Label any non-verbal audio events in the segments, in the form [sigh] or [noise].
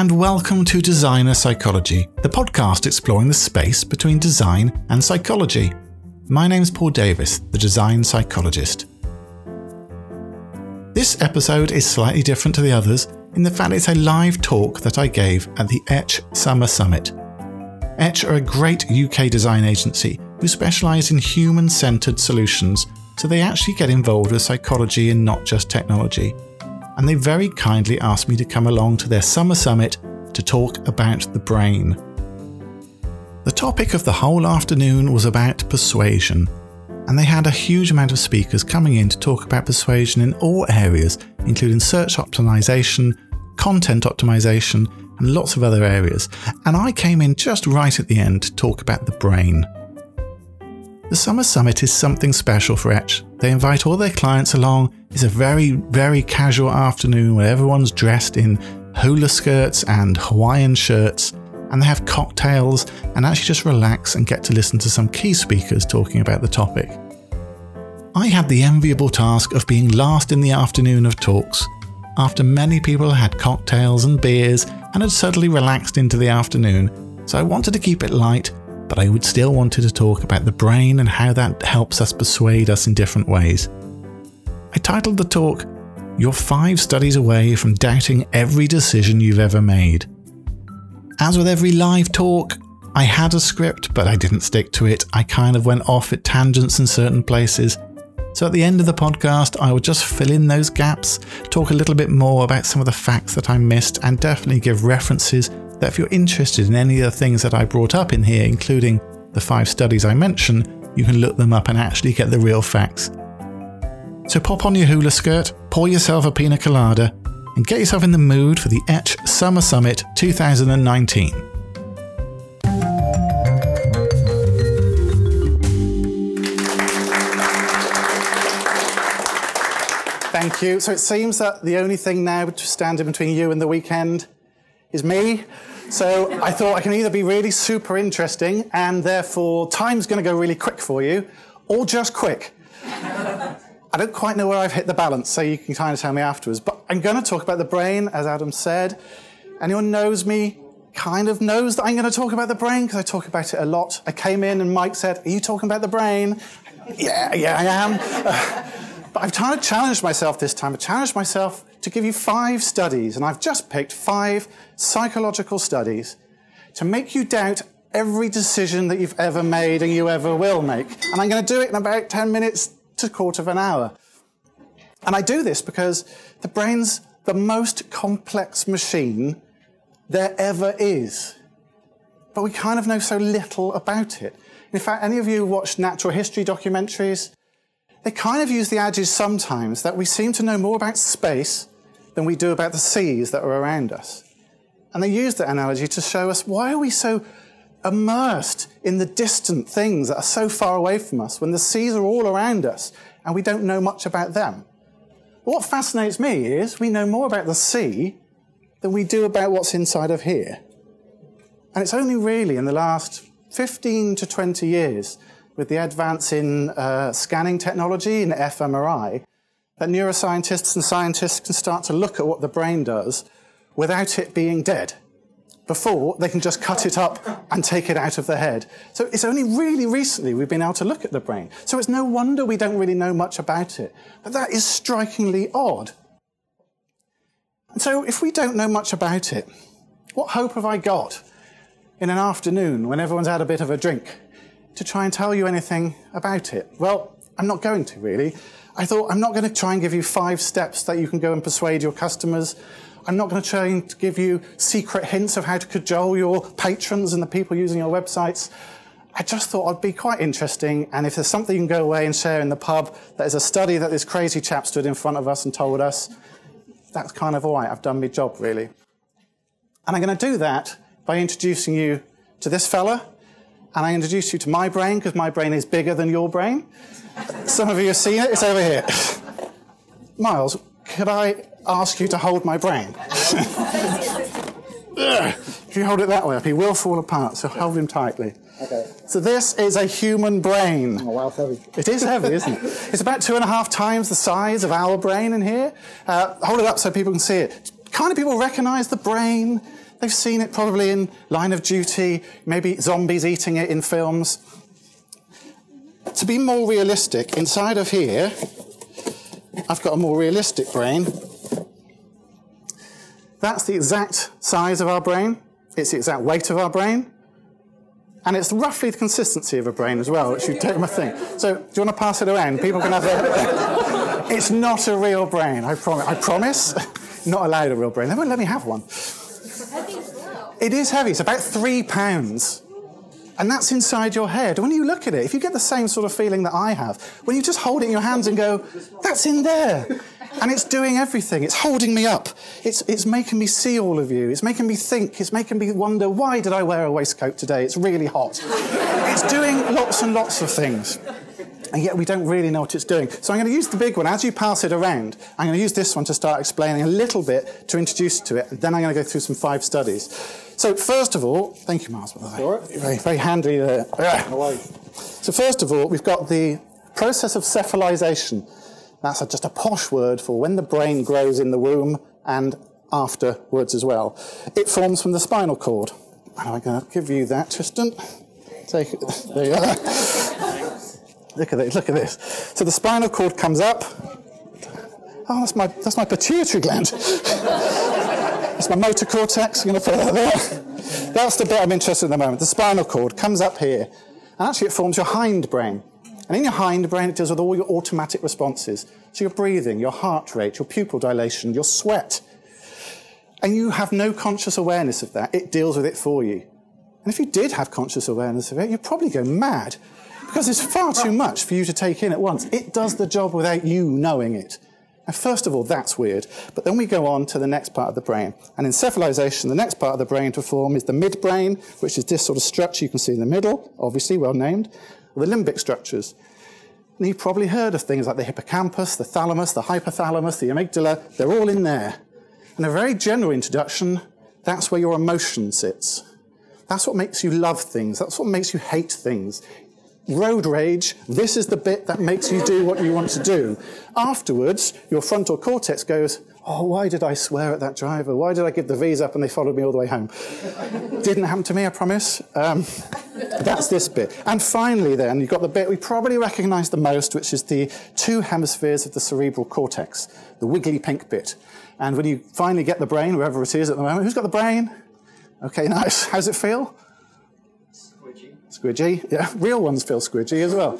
and welcome to Designer Psychology, the podcast exploring the space between design and psychology. My name's Paul Davis, the design psychologist. This episode is slightly different to the others in the fact it's a live talk that I gave at the Etch Summer Summit. Etch are a great UK design agency who specialise in human centred solutions, so they actually get involved with psychology and not just technology and they very kindly asked me to come along to their summer summit to talk about the brain. The topic of the whole afternoon was about persuasion, and they had a huge amount of speakers coming in to talk about persuasion in all areas, including search optimization, content optimization, and lots of other areas. And I came in just right at the end to talk about the brain. The Summer Summit is something special for Etch. They invite all their clients along. It's a very, very casual afternoon where everyone's dressed in hula skirts and Hawaiian shirts, and they have cocktails and actually just relax and get to listen to some key speakers talking about the topic. I had the enviable task of being last in the afternoon of talks, after many people had cocktails and beers and had suddenly relaxed into the afternoon, so I wanted to keep it light but I would still wanted to talk about the brain and how that helps us persuade us in different ways. I titled the talk, You're Five Studies Away from Doubting Every Decision You've Ever Made. As with every live talk, I had a script, but I didn't stick to it. I kind of went off at tangents in certain places. So at the end of the podcast, I will just fill in those gaps, talk a little bit more about some of the facts that I missed, and definitely give references that if you're interested in any of the things that I brought up in here, including the five studies I mentioned, you can look them up and actually get the real facts. So pop on your hula skirt, pour yourself a pina colada, and get yourself in the mood for the Etch Summer Summit 2019. Thank you. So it seems that the only thing now standing between you and the weekend is me. So I thought I can either be really super interesting and therefore time's going to go really quick for you, or just quick. I don't quite know where I've hit the balance, so you can kind of tell me afterwards. But I'm going to talk about the brain, as Adam said. Anyone knows me kind of knows that I'm going to talk about the brain because I talk about it a lot. I came in and Mike said, Are you talking about the brain? yeah, yeah, I am. [laughs] But I've kind of challenged myself this time. I challenged myself to give you five studies, and I've just picked five psychological studies to make you doubt every decision that you've ever made and you ever will make. And I'm going to do it in about 10 minutes to a quarter of an hour. And I do this because the brain's the most complex machine there ever is. But we kind of know so little about it. In fact, any of you who watch natural history documentaries? They kind of use the adage sometimes that we seem to know more about space than we do about the seas that are around us. And they use that analogy to show us why are we so immersed in the distant things that are so far away from us when the seas are all around us and we don't know much about them. What fascinates me is we know more about the sea than we do about what's inside of here. And it's only really in the last 15 to 20 years, with the advance in uh, scanning technology and fMRI, that neuroscientists and scientists can start to look at what the brain does without it being dead. Before, they can just cut it up and take it out of the head. So it's only really recently we've been able to look at the brain. So it's no wonder we don't really know much about it. But that is strikingly odd. And so if we don't know much about it, what hope have I got in an afternoon when everyone's had a bit of a drink to try and tell you anything about it? Well, I'm not going to really. I thought, I'm not going to try and give you five steps that you can go and persuade your customers. I'm not going to try and give you secret hints of how to cajole your patrons and the people using your websites. I just thought I'd be quite interesting, and if there's something you can go away and share in the pub, that is a study that this crazy chap stood in front of us and told us, that's kind of all right, I've done my job, really. And I'm going to do that by introducing you to this fella, and I introduce you to my brain, because my brain is bigger than your brain. Some of you have seen it, it's over here. Miles, could I ask you to hold my brain? [laughs] if you hold it that way up, he will fall apart, so hold him tightly. Okay. So this is a human brain. Oh, wow, it's heavy. It is heavy, isn't it? [laughs] It's about two and a half times the size of our brain in here. Uh, hold it up so people can see it. Kind of people recognize the brain They've seen it probably in Line of Duty, maybe zombies eating it in films. To be more realistic, inside of here, I've got a more realistic brain. That's the exact size of our brain. It's the exact weight of our brain. And it's roughly the consistency of a brain as well, which you take my thing. So, do you want to pass it around? People can have it. it's not a real brain, I promise. I promise. [laughs] not allowed a real brain. They won't let me have one. It is heavy. It's about three pounds. And that's inside your head. When you look at it, if you get the same sort of feeling that I have, when you just hold it in your hands and go, that's in there. And it's doing everything. It's holding me up. It's, it's making me see all of you. It's making me think. It's making me wonder, why did I wear a waistcoat today? It's really hot. it's doing lots and lots of things. And yet we don't really know what it's doing. So I'm going to use the big one. As you pass it around, I'm going to use this one to start explaining a little bit to introduce to it. And then I'm going to go through some five studies. So first of all, thank you, Miles. Very, very handy there. So first of all, we've got the process of cephalization. That's just a posh word for when the brain grows in the womb and afterwards as well. It forms from the spinal cord. I'm going to give you that, Tristan. Take it. There you are. look at this. Look at this. So the spinal cord comes up. Oh, that's my that's my pituitary gland. [laughs] that's my motor cortex. I'm going to put that there. That's the bit I'm interested in at the moment. The spinal cord comes up here, and actually it forms your hindbrain. And in your hindbrain, it deals with all your automatic responses. So your breathing, your heart rate, your pupil dilation, your sweat. And you have no conscious awareness of that. It deals with it for you. And if you did have conscious awareness of it, you'd probably go mad because it's far too much for you to take in at once. It does the job without you knowing it. And first of all, that's weird. But then we go on to the next part of the brain. And in cephalization, the next part of the brain to form is the midbrain, which is this sort of structure you can see in the middle, obviously well named the limbic structures. And you've probably heard of things like the hippocampus, the thalamus, the hypothalamus, the amygdala. They're all in there. And a very general introduction, that's where your emotion sits. That's what makes you love things. That's what makes you hate things. Road rage, this is the bit that makes you do what you want to do. Afterwards, your frontal cortex goes, Oh, why did I swear at that driver? Why did I give the V's up and they followed me all the way home? [laughs] Didn't happen to me, I promise. Um, that's this bit. And finally, then, you've got the bit we probably recognize the most, which is the two hemispheres of the cerebral cortex, the wiggly pink bit. And when you finally get the brain, wherever it is at the moment, who's got the brain? Okay, nice. How's it feel? Squidgy. Yeah. Real ones feel squidgy as well.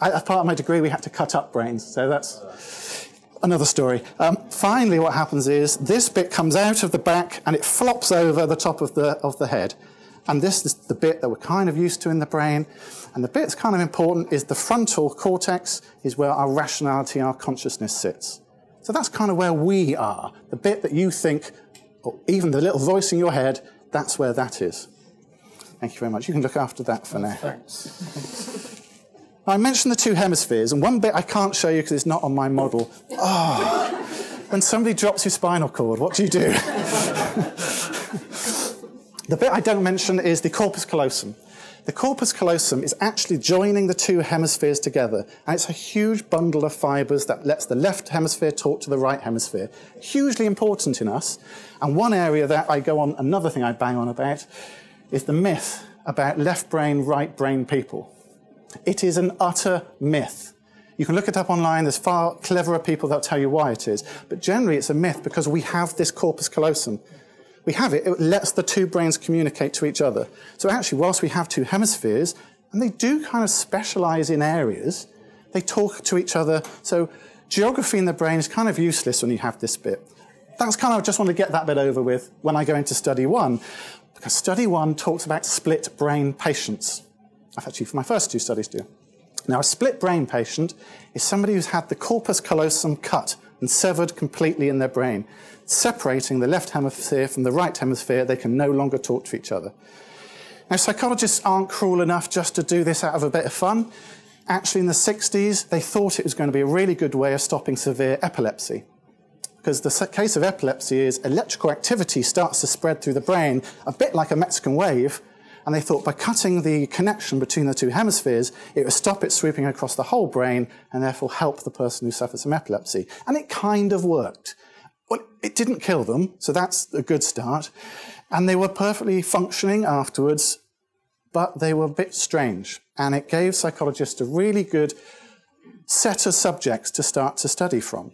I, as part of my degree, we had to cut up brains, so that's another story. Um, finally, what happens is this bit comes out of the back and it flops over the top of the, of the head. And this is the bit that we're kind of used to in the brain. And the bit that's kind of important is the frontal cortex is where our rationality our consciousness sits. So that's kind of where we are. The bit that you think, or even the little voice in your head, that's where that is. Thank you very much. You can look after that for now. Thanks. I mentioned the two hemispheres, and one bit I can't show you because it's not on my model. Oh, when somebody drops your spinal cord, what do you do? [laughs] the bit I don't mention is the corpus callosum. The corpus callosum is actually joining the two hemispheres together, and it's a huge bundle of fibers that lets the left hemisphere talk to the right hemisphere. Hugely important in us. And one area that I go on, another thing I bang on about, is the myth about left brain, right brain people. It is an utter myth. You can look it up online. There's far cleverer people that'll tell you why it is. But generally, it's a myth because we have this corpus callosum. We have it. It lets the two brains communicate to each other. So actually, whilst we have two hemispheres, and they do kind of specialize in areas, they talk to each other. So geography in the brain is kind of useless when you have this bit. That's kind of, I just want to get that bit over with when I go into study one, because study one talks about split brain patients. I've actually, for my first two studies, do. Now, a split brain patient is somebody who's had the corpus callosum cut and severed completely in their brain, separating the left hemisphere from the right hemisphere. They can no longer talk to each other. Now, psychologists aren't cruel enough just to do this out of a bit of fun. Actually, in the 60s, they thought it was going to be a really good way of stopping severe epilepsy. Because the case of epilepsy is electrical activity starts to spread through the brain, a bit like a Mexican wave, and they thought by cutting the connection between the two hemispheres, it would stop it sweeping across the whole brain and therefore help the person who suffers from epilepsy. And it kind of worked. Well, it didn't kill them, so that's a good start. And they were perfectly functioning afterwards, but they were a bit strange. And it gave psychologists a really good set of subjects to start to study from.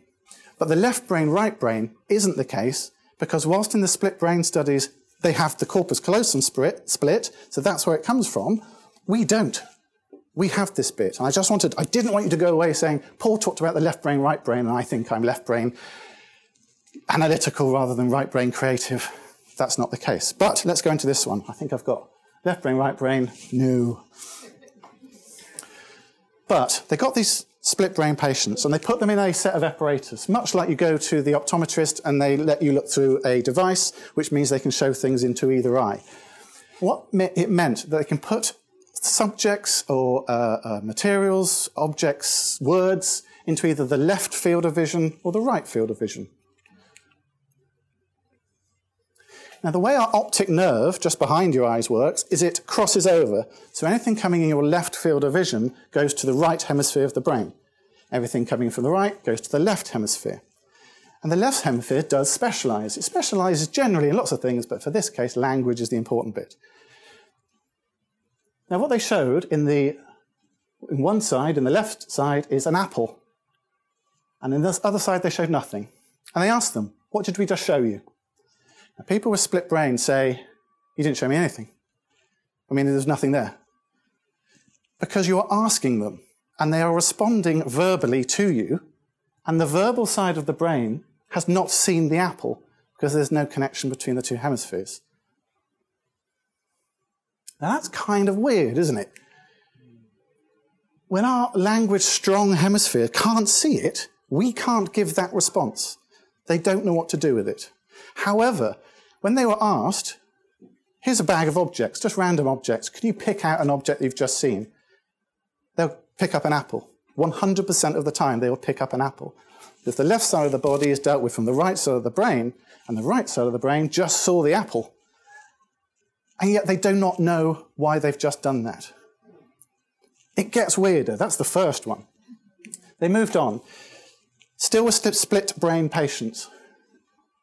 But the left brain, right brain isn't the case because whilst in the split brain studies they have the corpus callosum split, so that's where it comes from, we don't. We have this bit. And I just wanted, I didn't want you to go away saying, Paul talked about the left brain, right brain, and I think I'm left brain analytical rather than right brain creative. That's not the case. But let's go into this one. I think I've got left brain, right brain, no. But they got these split brain patients and they put them in a set of apparatus, much like you go to the optometrist and they let you look through a device, which means they can show things into either eye. What it meant that they can put subjects or uh, uh, materials, objects, words into either the left field of vision or the right field of vision. Now, the way our optic nerve just behind your eyes works is it crosses over. So anything coming in your left field of vision goes to the right hemisphere of the brain. Everything coming from the right goes to the left hemisphere. And the left hemisphere does specialize. It specializes generally in lots of things, but for this case, language is the important bit. Now, what they showed in the in one side, in the left side, is an apple. And in this other side, they showed nothing. And they asked them, What did we just show you? Now, people with split brains say, You didn't show me anything. I mean, there's nothing there. Because you are asking them, and they are responding verbally to you, and the verbal side of the brain has not seen the apple because there's no connection between the two hemispheres. Now, that's kind of weird, isn't it? When our language strong hemisphere can't see it, we can't give that response. They don't know what to do with it. However, when they were asked, here's a bag of objects, just random objects, can you pick out an object you've just seen? They'll pick up an apple. 100% of the time, they will pick up an apple. If the left side of the body is dealt with from the right side of the brain, and the right side of the brain just saw the apple. And yet they do not know why they've just done that. It gets weirder. That's the first one. They moved on. Still with split brain patients.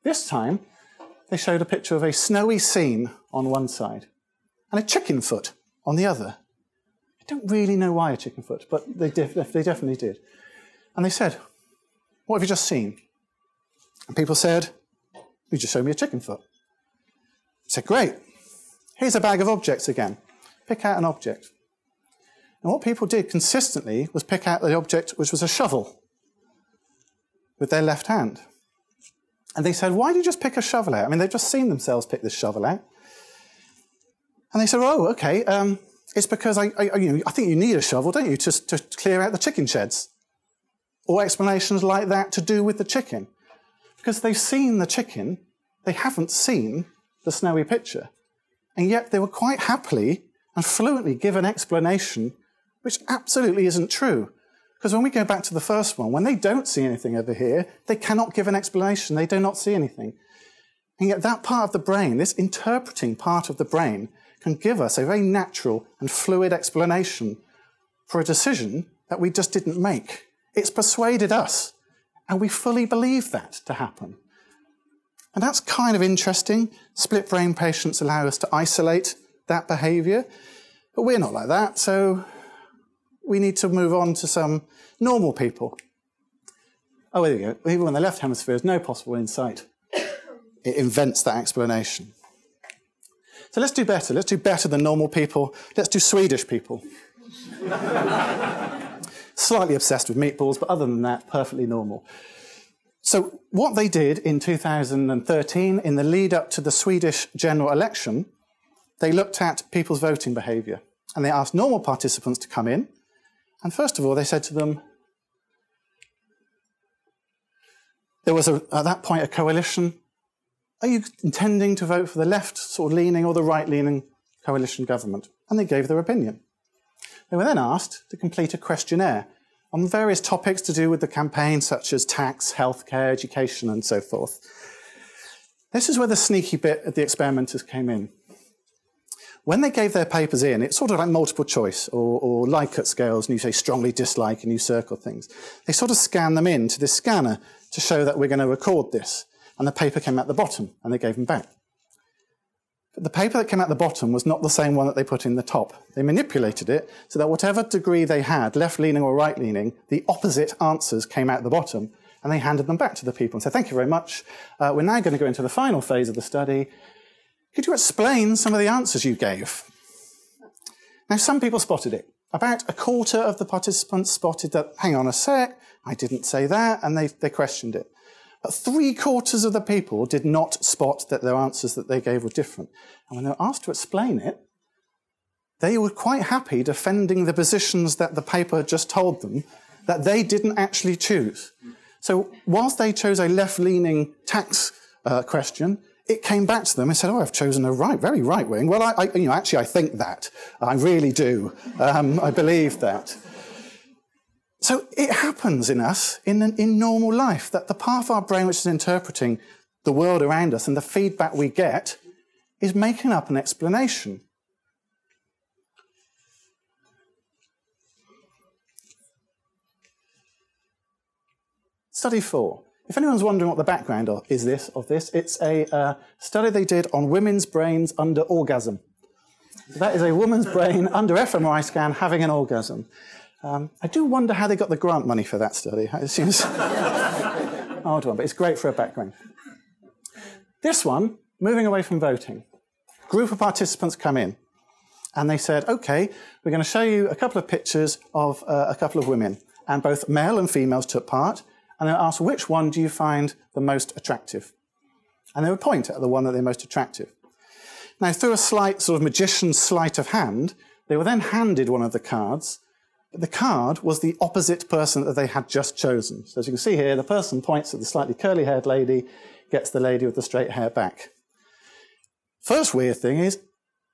This time, they showed a picture of a snowy scene on one side and a chicken foot on the other. I don't really know why a chicken foot, but they, def- they definitely did. And they said, What have you just seen? And people said, You just showed me a chicken foot. I said, Great. Here's a bag of objects again. Pick out an object. And what people did consistently was pick out the object which was a shovel with their left hand. And they said, Why do you just pick a shovel out? I mean, they've just seen themselves pick this shovel out. And they said, Oh, okay. Um, it's because I, I, you know, I think you need a shovel, don't you, to, to clear out the chicken sheds? Or explanations like that to do with the chicken. Because they've seen the chicken, they haven't seen the snowy picture. And yet they were quite happily and fluently give an explanation which absolutely isn't true. Because when we go back to the first one, when they don't see anything over here, they cannot give an explanation. They do not see anything. And yet, that part of the brain, this interpreting part of the brain, can give us a very natural and fluid explanation for a decision that we just didn't make. It's persuaded us, and we fully believe that to happen. And that's kind of interesting. Split brain patients allow us to isolate that behavior, but we're not like that, so we need to move on to some normal people. Oh, there you go. People in the left hemisphere has no possible insight. It invents that explanation. So let's do better. Let's do better than normal people. Let's do Swedish people. Slightly obsessed with meatballs, but other than that, perfectly normal. So, what they did in 2013, in the lead up to the Swedish general election, they looked at people's voting behaviour. And they asked normal participants to come in and first of all, they said to them, there was a, at that point a coalition. Are you intending to vote for the left sort of leaning or the right leaning coalition government? And they gave their opinion. They were then asked to complete a questionnaire on various topics to do with the campaign, such as tax, healthcare, education, and so forth. This is where the sneaky bit of the experimenters came in when they gave their papers in, it's sort of like multiple choice or, or Likert scales, and you say strongly dislike and you circle things. They sort of scan them in to this scanner to show that we're going to record this. And the paper came out the bottom, and they gave them back. But the paper that came out the bottom was not the same one that they put in the top. They manipulated it so that whatever degree they had, left leaning or right leaning, the opposite answers came out the bottom, and they handed them back to the people and said, Thank you very much. Uh, we're now going to go into the final phase of the study. Could you explain some of the answers you gave? Now, some people spotted it. About a quarter of the participants spotted that, hang on a sec, I didn't say that, and they, they questioned it. Three quarters of the people did not spot that their answers that they gave were different. And when they were asked to explain it, they were quite happy defending the positions that the paper just told them that they didn't actually choose. So, whilst they chose a left leaning tax uh, question, it came back to them and said, "Oh, I've chosen a right, very right wing." Well, I, I, you know, actually, I think that. I really do. Um, I believe that. So it happens in us in, in normal life that the part of our brain which is interpreting the world around us and the feedback we get is making up an explanation. Study four. If anyone's wondering what the background is this of this, it's a uh, study they did on women's brains under orgasm. So that is a woman's brain under fMRI scan having an orgasm. Um, I do wonder how they got the grant money for that study. It seems [laughs] odd one, but it's great for a background. This one, moving away from voting. Group of participants come in, and they said, "Okay, we're going to show you a couple of pictures of uh, a couple of women, and both male and females took part." and they would ask, which one do you find the most attractive? And they would point at the one that they're most attractive. Now, through a slight sort of magician's sleight of hand, they were then handed one of the cards, but the card was the opposite person that they had just chosen. So as you can see here, the person points at the slightly curly-haired lady, gets the lady with the straight hair back. First weird thing is,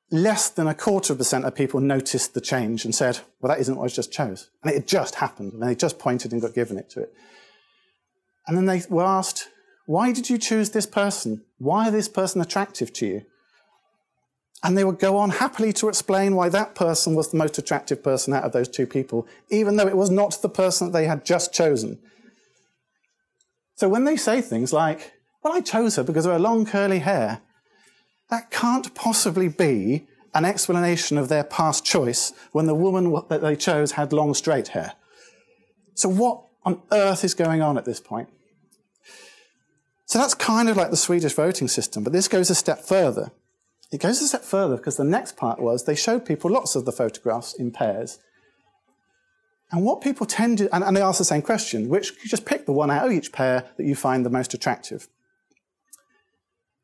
less than a quarter of a percent of people noticed the change and said, well, that isn't what I just chose. And it had just happened, and they just pointed and got given it to it. And then they were asked, Why did you choose this person? Why is this person attractive to you? And they would go on happily to explain why that person was the most attractive person out of those two people, even though it was not the person that they had just chosen. So when they say things like, Well, I chose her because of her long curly hair, that can't possibly be an explanation of their past choice when the woman that they chose had long straight hair. So, what on earth is going on at this point? So that's kind of like the Swedish voting system, but this goes a step further. It goes a step further because the next part was they showed people lots of the photographs in pairs. And what people tend to, and, and they asked the same question, which you just pick the one out of each pair that you find the most attractive.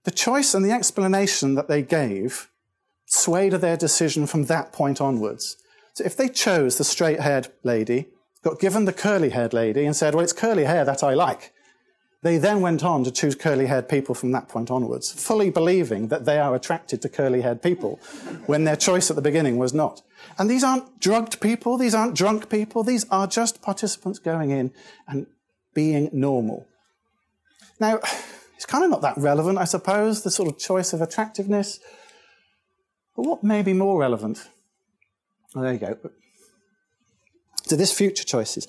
The choice and the explanation that they gave swayed their decision from that point onwards. So if they chose the straight haired lady, got given the curly haired lady and said, Well, it's curly hair that I like. They then went on to choose curly haired people from that point onwards, fully believing that they are attracted to curly haired people when their choice at the beginning was not. And these aren't drugged people, these aren't drunk people, these are just participants going in and being normal. Now, it's kind of not that relevant, I suppose, the sort of choice of attractiveness. But what may be more relevant? Oh, there you go to this future choices.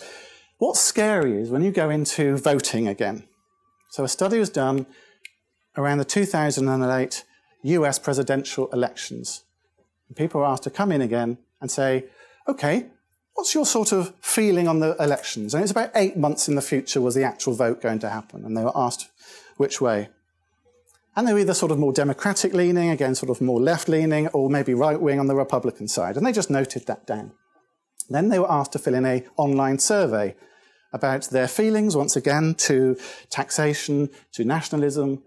What's scary is when you go into voting again. So a study was done around the 2008 US presidential elections. And people were asked to come in again and say, okay, what's your sort of feeling on the elections? And it's about eight months in the future was the actual vote going to happen. And they were asked which way. And they were either sort of more democratic leaning, again, sort of more left leaning, or maybe right wing on the Republican side. And they just noted that down. Then they were asked to fill in a online survey about their feelings, once again, to taxation, to nationalism.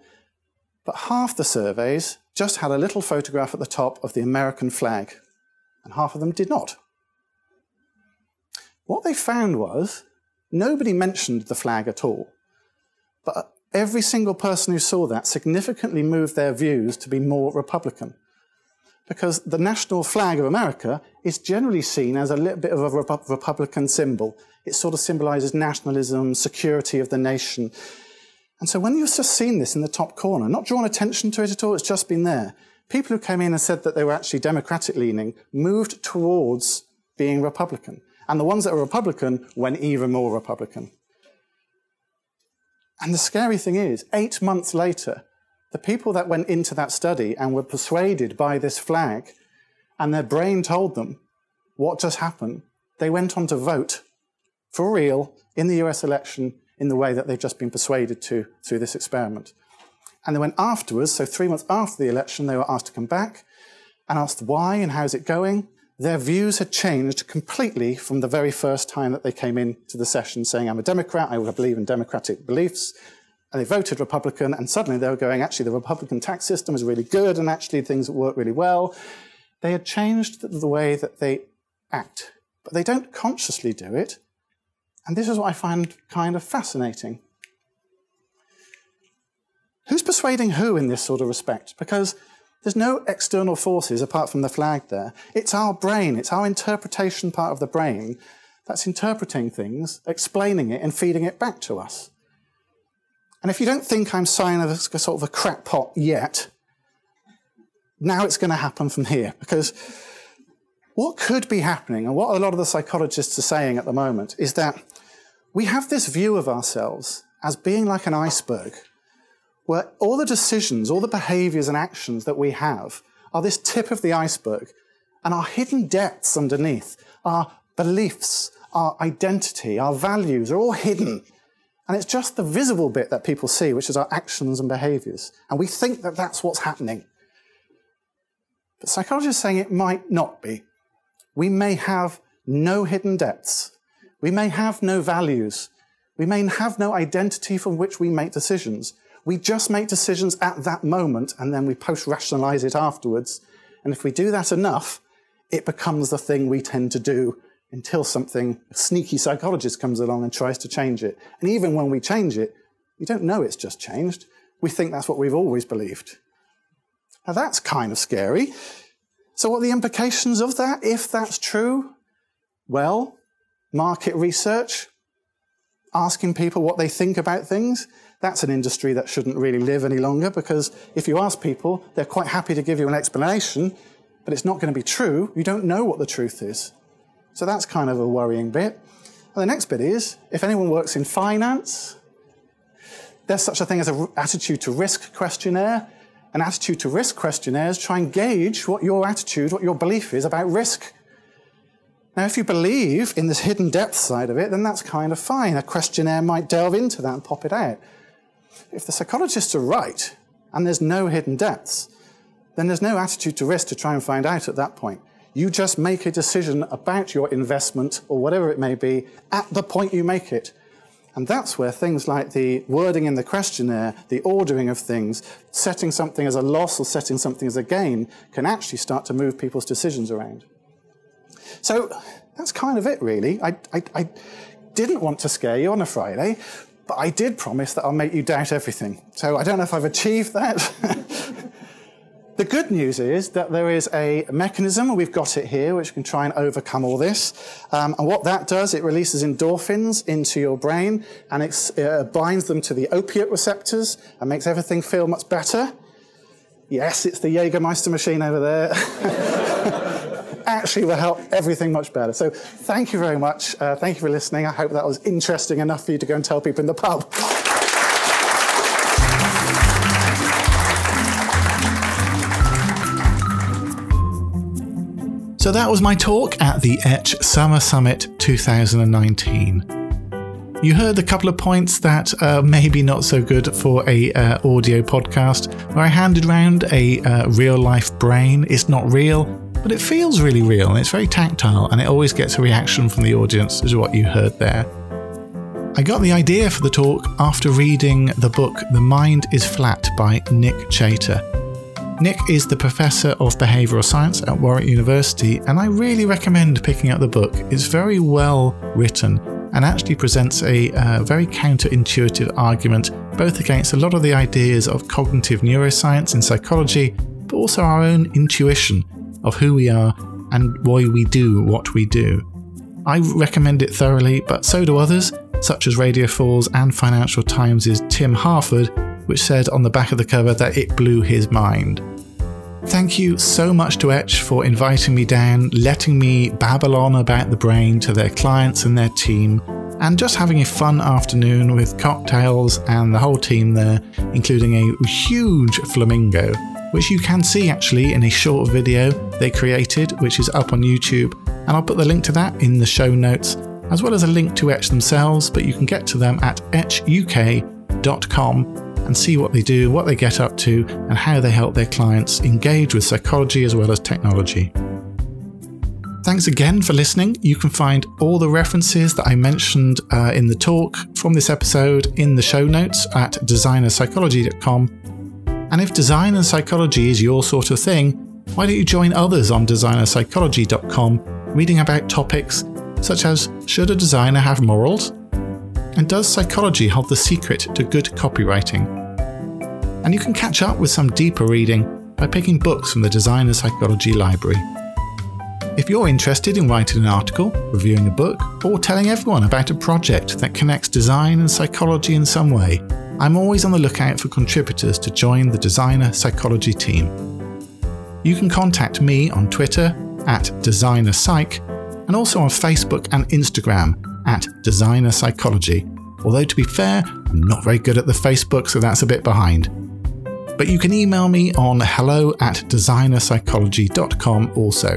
But half the surveys just had a little photograph at the top of the American flag, and half of them did not. What they found was nobody mentioned the flag at all. But every single person who saw that significantly moved their views to be more Republican because the national flag of America is generally seen as a little bit of a Republican symbol. It sort of symbolizes nationalism, security of the nation. And so when you've just seen this in the top corner, not drawn attention to it at all, it's just been there. People who came in and said that they were actually Democratic leaning moved towards being Republican. And the ones that were Republican went even more Republican. And the scary thing is, eight months later, the people that went into that study and were persuaded by this flag, and their brain told them what just happened, they went on to vote for real in the US election in the way that they've just been persuaded to through this experiment. And then when afterwards, so three months after the election, they were asked to come back and asked why and how's it going, their views had changed completely from the very first time that they came into the session saying, I'm a Democrat, I believe in democratic beliefs. And they voted Republican, and suddenly they were going, actually, the Republican tax system is really good, and actually things work really well. They had changed the way that they act, but they don't consciously do it. And this is what I find kind of fascinating. Who's persuading who in this sort of respect? Because there's no external forces apart from the flag there. It's our brain, it's our interpretation part of the brain that's interpreting things, explaining it, and feeding it back to us. And if you don't think I'm signing a sort of a crackpot yet, now it's going to happen from here. Because what could be happening, and what a lot of the psychologists are saying at the moment, is that we have this view of ourselves as being like an iceberg where all the decisions, all the behaviors and actions that we have are this tip of the iceberg, and our hidden depths underneath, our beliefs, our identity, our values are all hidden. And it's just the visible bit that people see, which is our actions and behaviors. And we think that that's what's happening. But psychologists are saying it might not be. We may have no hidden depths. We may have no values. We may have no identity from which we make decisions. We just make decisions at that moment and then we post rationalize it afterwards. And if we do that enough, it becomes the thing we tend to do until something, a sneaky psychologist comes along and tries to change it. And even when we change it, we don't know it's just changed. We think that's what we've always believed. Now that's kind of scary. So what are the implications of that if that's true? Well, market research, asking people what they think about things that's an industry that shouldn't really live any longer because if you ask people, they're quite happy to give you an explanation, but it's not going to be true. You don't know what the truth is. So that's kind of a worrying bit. And the next bit is if anyone works in finance, there's such a thing as an attitude to risk questionnaire. An attitude to risk questionnaires try and gauge what your attitude, what your belief is about risk. Now, if you believe in this hidden depth side of it, then that's kind of fine. A questionnaire might delve into that and pop it out. If the psychologists are right and there's no hidden depths, then there's no attitude to risk to try and find out at that point. You just make a decision about your investment or whatever it may be at the point you make it. And that's where things like the wording in the questionnaire, the ordering of things, setting something as a loss or setting something as a gain can actually start to move people's decisions around. So that's kind of it, really. I, I, I didn't want to scare you on a Friday, but I did promise that I'll make you doubt everything. So I don't know if I've achieved that. [laughs] the good news is that there is a mechanism, we've got it here, which can try and overcome all this. Um, and what that does, it releases endorphins into your brain and it uh, binds them to the opiate receptors and makes everything feel much better. Yes, it's the Jägermeister machine over there. [laughs] actually will help everything much better. So thank you very much. Uh, thank you for listening. I hope that was interesting enough for you to go and tell people in the pub. So that was my talk at the Etch Summer Summit 2019. You heard a couple of points that are maybe not so good for a uh, audio podcast, where I handed around a uh, real life brain. It's not real, but it feels really real and it's very tactile and it always gets a reaction from the audience, is what you heard there. I got the idea for the talk after reading the book The Mind is Flat by Nick Chater. Nick is the professor of behavioural science at Warwick University, and I really recommend picking up the book. It's very well written and actually presents a uh, very counterintuitive argument both against a lot of the ideas of cognitive neuroscience and psychology, but also our own intuition of who we are and why we do what we do. I recommend it thoroughly, but so do others, such as Radio 4's and Financial Times' Tim Harford, which said on the back of the cover that it blew his mind. Thank you so much to Etch for inviting me down, letting me babble on about the brain to their clients and their team, and just having a fun afternoon with cocktails and the whole team there, including a huge flamingo, which you can see actually in a short video they created, which is up on YouTube. And I'll put the link to that in the show notes, as well as a link to Etch themselves, but you can get to them at etchuk.com and see what they do, what they get up to, and how they help their clients engage with psychology as well as technology. Thanks again for listening. You can find all the references that I mentioned uh, in the talk from this episode in the show notes at designerpsychology.com. And if design and psychology is your sort of thing, why don't you join others on designerpsychology.com reading about topics such as Should a designer have morals? And does psychology hold the secret to good copywriting? And you can catch up with some deeper reading by picking books from the Designer Psychology Library. If you're interested in writing an article, reviewing a book, or telling everyone about a project that connects design and psychology in some way, I'm always on the lookout for contributors to join the Designer Psychology team. You can contact me on Twitter at DesignerPsych and also on Facebook and Instagram at Designer Psychology. Although, to be fair, I'm not very good at the Facebook, so that's a bit behind. But you can email me on hello at designerpsychology.com also.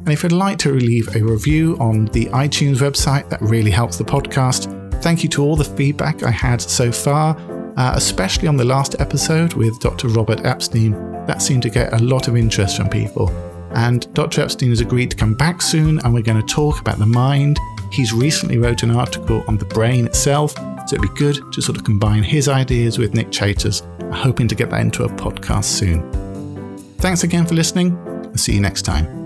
And if you'd like to leave a review on the iTunes website, that really helps the podcast. Thank you to all the feedback I had so far, uh, especially on the last episode with Dr. Robert Epstein. That seemed to get a lot of interest from people. And Dr. Epstein has agreed to come back soon, and we're going to talk about the mind. He's recently wrote an article on the brain itself, so it'd be good to sort of combine his ideas with Nick Chater's, I'm hoping to get that into a podcast soon. Thanks again for listening. I'll see you next time.